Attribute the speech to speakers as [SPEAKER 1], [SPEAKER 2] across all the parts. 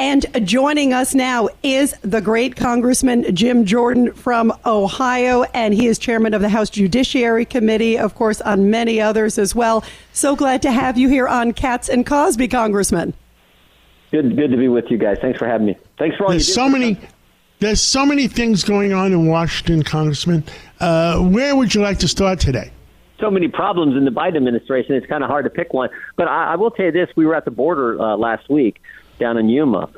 [SPEAKER 1] And joining us now is the great Congressman Jim Jordan from Ohio, and he is chairman of the House Judiciary Committee, of course, on many others as well. So glad to have you here on Cats and Cosby, Congressman.
[SPEAKER 2] Good, good to be with you guys. Thanks for having me. Thanks for all
[SPEAKER 3] There's
[SPEAKER 2] you
[SPEAKER 3] so many. There's so many things going on in Washington, Congressman. Uh, where would you like to start today?
[SPEAKER 2] So many problems in the Biden administration. It's kind of hard to pick one. But I, I will tell you this: we were at the border uh, last week down in Yuma,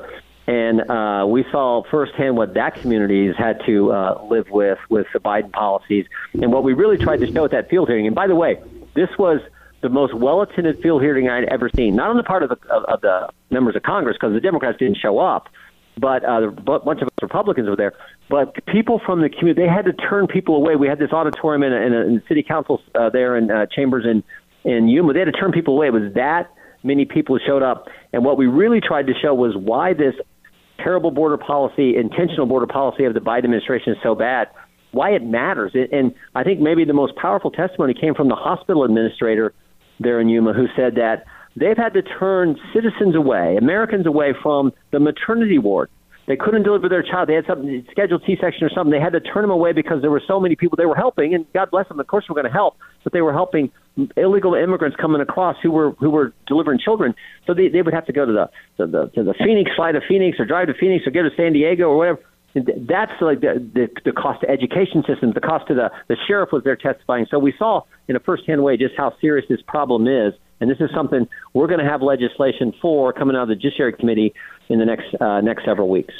[SPEAKER 2] and uh, we saw firsthand what that community has had to uh, live with with the Biden policies, and what we really tried to show at that field hearing. And by the way, this was the most well-attended field hearing I'd ever seen. Not on the part of the of, of the members of Congress because the Democrats didn't show up, but uh, a bunch of us Republicans were there. But people from the community, they had to turn people away. We had this auditorium in, in, in city council uh, there in uh, chambers in in Yuma. They had to turn people away. It was that many people showed up. And what we really tried to show was why this terrible border policy, intentional border policy of the Biden administration is so bad, why it matters. And I think maybe the most powerful testimony came from the hospital administrator there in Yuma who said that they've had to turn citizens away, Americans away from the maternity ward they couldn't deliver their child. They had something scheduled C-section or something. They had to turn them away because there were so many people they were helping, and God bless them. Of course, we're going to help, but they were helping illegal immigrants coming across who were who were delivering children. So they they would have to go to the to the to the Phoenix, fly to Phoenix, or drive to Phoenix, or go to San Diego, or whatever. That's like the, the the cost to education systems, the cost to the the sheriff was there testifying. So we saw in a firsthand way just how serious this problem is, and this is something we're going to have legislation for coming out of the Judiciary Committee in the next uh, next several weeks.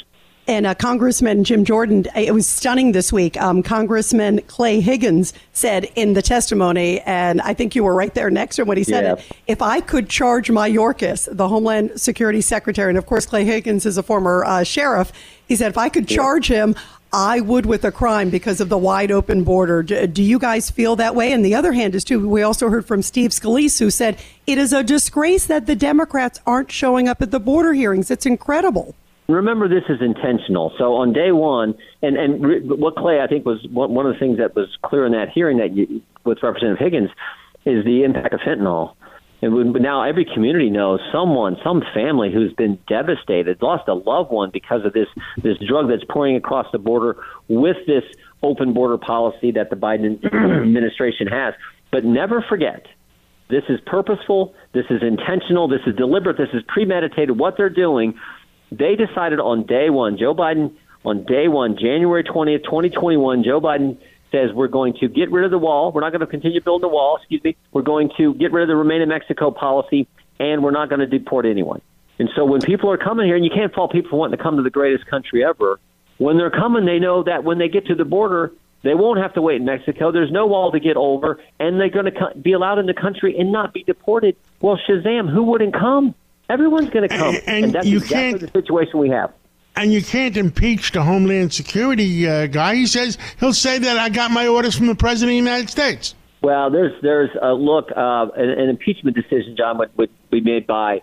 [SPEAKER 1] And uh, Congressman Jim Jordan, it was stunning this week. Um, Congressman Clay Higgins said in the testimony, and I think you were right there next to him when he said
[SPEAKER 2] yeah.
[SPEAKER 1] it, if I could charge my Mayorkas, the Homeland Security Secretary, and of course Clay Higgins is a former uh, sheriff, he said, if I could charge yeah. him, I would with a crime because of the wide open border. Do, do, you guys feel that way? And the other hand is too, we also heard from Steve Scalise who said it is a disgrace that the Democrats aren't showing up at the border hearings. It's incredible.
[SPEAKER 2] Remember, this is intentional. So on day one, and and what Clay I think was one of the things that was clear in that hearing that you, with Representative Higgins is the impact of fentanyl. And now every community knows someone, some family who's been devastated, lost a loved one because of this this drug that's pouring across the border with this open border policy that the Biden administration has. But never forget, this is purposeful, this is intentional, this is deliberate, this is premeditated. What they're doing they decided on day one, Joe Biden, on day one, January 20th, 2021, Joe Biden says we're going to get rid of the wall. We're not going to continue building the wall. Excuse me. We're going to get rid of the Remain in Mexico policy, and we're not going to deport anyone. And so when people are coming here, and you can't fault people for wanting to come to the greatest country ever, when they're coming, they know that when they get to the border, they won't have to wait in Mexico. There's no wall to get over, and they're going to be allowed in the country and not be deported. Well, Shazam, who wouldn't come? Everyone's going to come, and,
[SPEAKER 3] and,
[SPEAKER 2] and that's
[SPEAKER 3] you
[SPEAKER 2] exactly
[SPEAKER 3] can't,
[SPEAKER 2] the situation we have.
[SPEAKER 3] And you can't impeach the Homeland Security uh, guy. He says he'll say that I got my orders from the President of the United States.
[SPEAKER 2] Well, there's there's a look uh, an, an impeachment decision, John, would, would be made by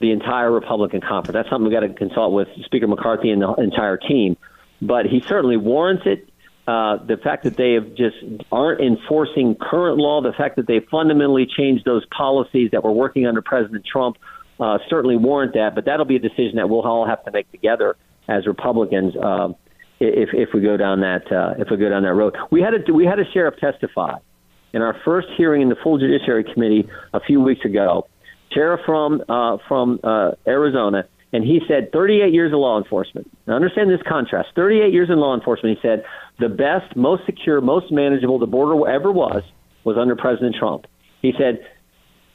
[SPEAKER 2] the entire Republican conference. That's something we got to consult with Speaker McCarthy and the entire team. But he certainly warrants it. Uh, the fact that they have just aren't enforcing current law, the fact that they fundamentally changed those policies that were working under President Trump uh, certainly warrant that. But that'll be a decision that we'll all have to make together as Republicans uh, if if we go down that uh, if we go down that road. We had a we had a sheriff testify in our first hearing in the full Judiciary Committee a few weeks ago. Sheriff from uh, from uh, Arizona, and he said 38 years of law enforcement. Now understand this contrast: 38 years in law enforcement. He said the best, most secure, most manageable the border ever was was under President Trump. He said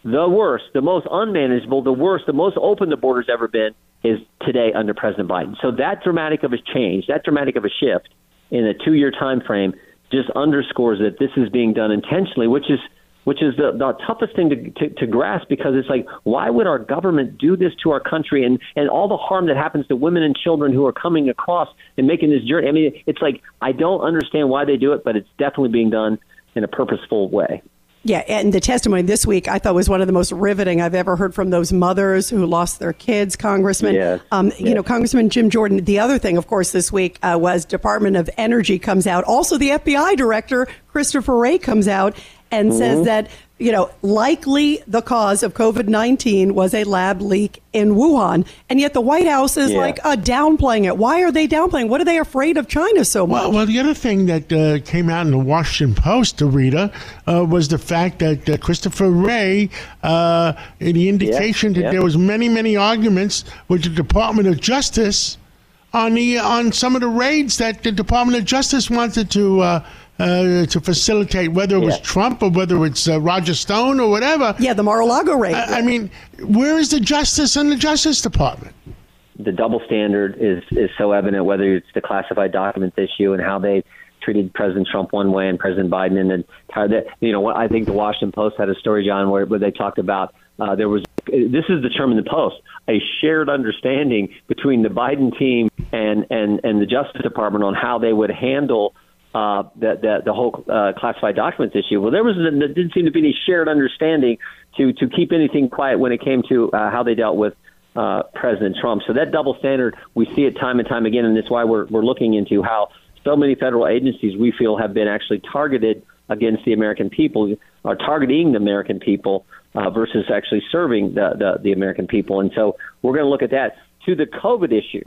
[SPEAKER 2] the worst, the most unmanageable, the worst, the most open the border's ever been is today under President Biden. So that dramatic of a change, that dramatic of a shift in a two-year time frame just underscores that this is being done intentionally, which is which is the, the toughest thing to, to, to grasp because it's like, why would our government do this to our country and, and all the harm that happens to women and children who are coming across and making this journey? I mean, it's like, I don't understand why they do it, but it's definitely being done in a purposeful way.
[SPEAKER 1] Yeah, and the testimony this week I thought was one of the most riveting I've ever heard from those mothers who lost their kids, Congressman.
[SPEAKER 2] Yes.
[SPEAKER 1] Um,
[SPEAKER 2] yes.
[SPEAKER 1] You know, Congressman Jim Jordan. The other thing, of course, this week uh, was Department of Energy comes out. Also, the FBI director Christopher Wray comes out and mm-hmm. says that you know, likely the cause of COVID 19 was a lab leak in Wuhan. And yet the White House is
[SPEAKER 2] Yeah.
[SPEAKER 1] like uh, downplaying it. Why are they downplaying? What are they afraid of China so much?
[SPEAKER 3] Well, well, the other thing that uh, came out in the Washington Post, Rita, uh, was the fact that uh, Christopher Wray, uh, the indication that
[SPEAKER 2] yeah.
[SPEAKER 3] there was many, many arguments with the Department of Justice on the on some of the raids that the Department of Justice wanted to. Uh, to facilitate whether it was
[SPEAKER 2] Yeah.
[SPEAKER 3] Trump or whether it's uh, Roger Stone or whatever.
[SPEAKER 1] yeah, the Mar-a-Lago raid.
[SPEAKER 3] I, I mean, where is the justice in the Justice Department?
[SPEAKER 2] the double standard is is so evident whether it's the classified documents issue and how they treated President Trump one way and President Biden and then that you know what I think the Washington Post had a story John where, where they talked about uh, there was this is the term in the Post a shared understanding between the Biden team and and and the Justice Department on how they would handle uh, the, the the whole uh, classified documents issue. Well, there was there didn't seem to be any shared understanding to to keep anything quiet when it came to uh, how they dealt with uh, President Trump. So that double standard, we see it time and time again, and that's why we're we're looking into how so many federal agencies we feel have been actually targeted against the American people, are targeting the American people uh, versus actually serving the, the the American people. And so we're going to look at that to the COVID issue.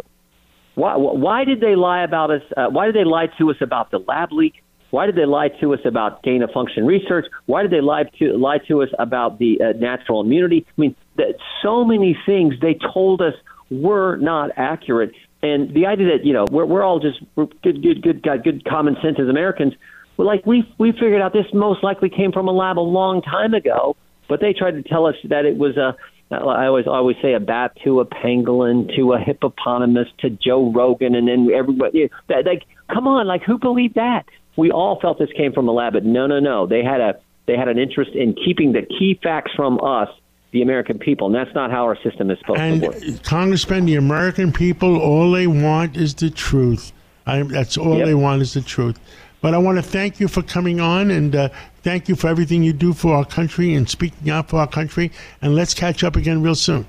[SPEAKER 2] Why, why did they lie about us? Uh, why did they lie to us about the lab leak? Why did they lie to us about gain of function research? Why did they lie to lie to us about the uh, natural immunity? I mean, that so many things they told us were not accurate. And the idea that you know we're we're all just we're good good good got good common sense as Americans. We're like we we figured out this most likely came from a lab a long time ago, but they tried to tell us that it was a I always always say a bat to a pangolin to a hippopotamus to Joe Rogan and then everybody you know, that, like come on like who believed that we all felt this came from a lab but no no no they had a they had an interest in keeping the key facts from us the American people and that's not how our system is supposed
[SPEAKER 3] And
[SPEAKER 2] to work
[SPEAKER 3] Congressman, the American people, all they want is the truth. I, that's all
[SPEAKER 2] Yep.
[SPEAKER 3] they want is the truth. But I want to thank you for coming on and uh, thank you for everything you do for our country and speaking out for our country. And let's catch up again real soon.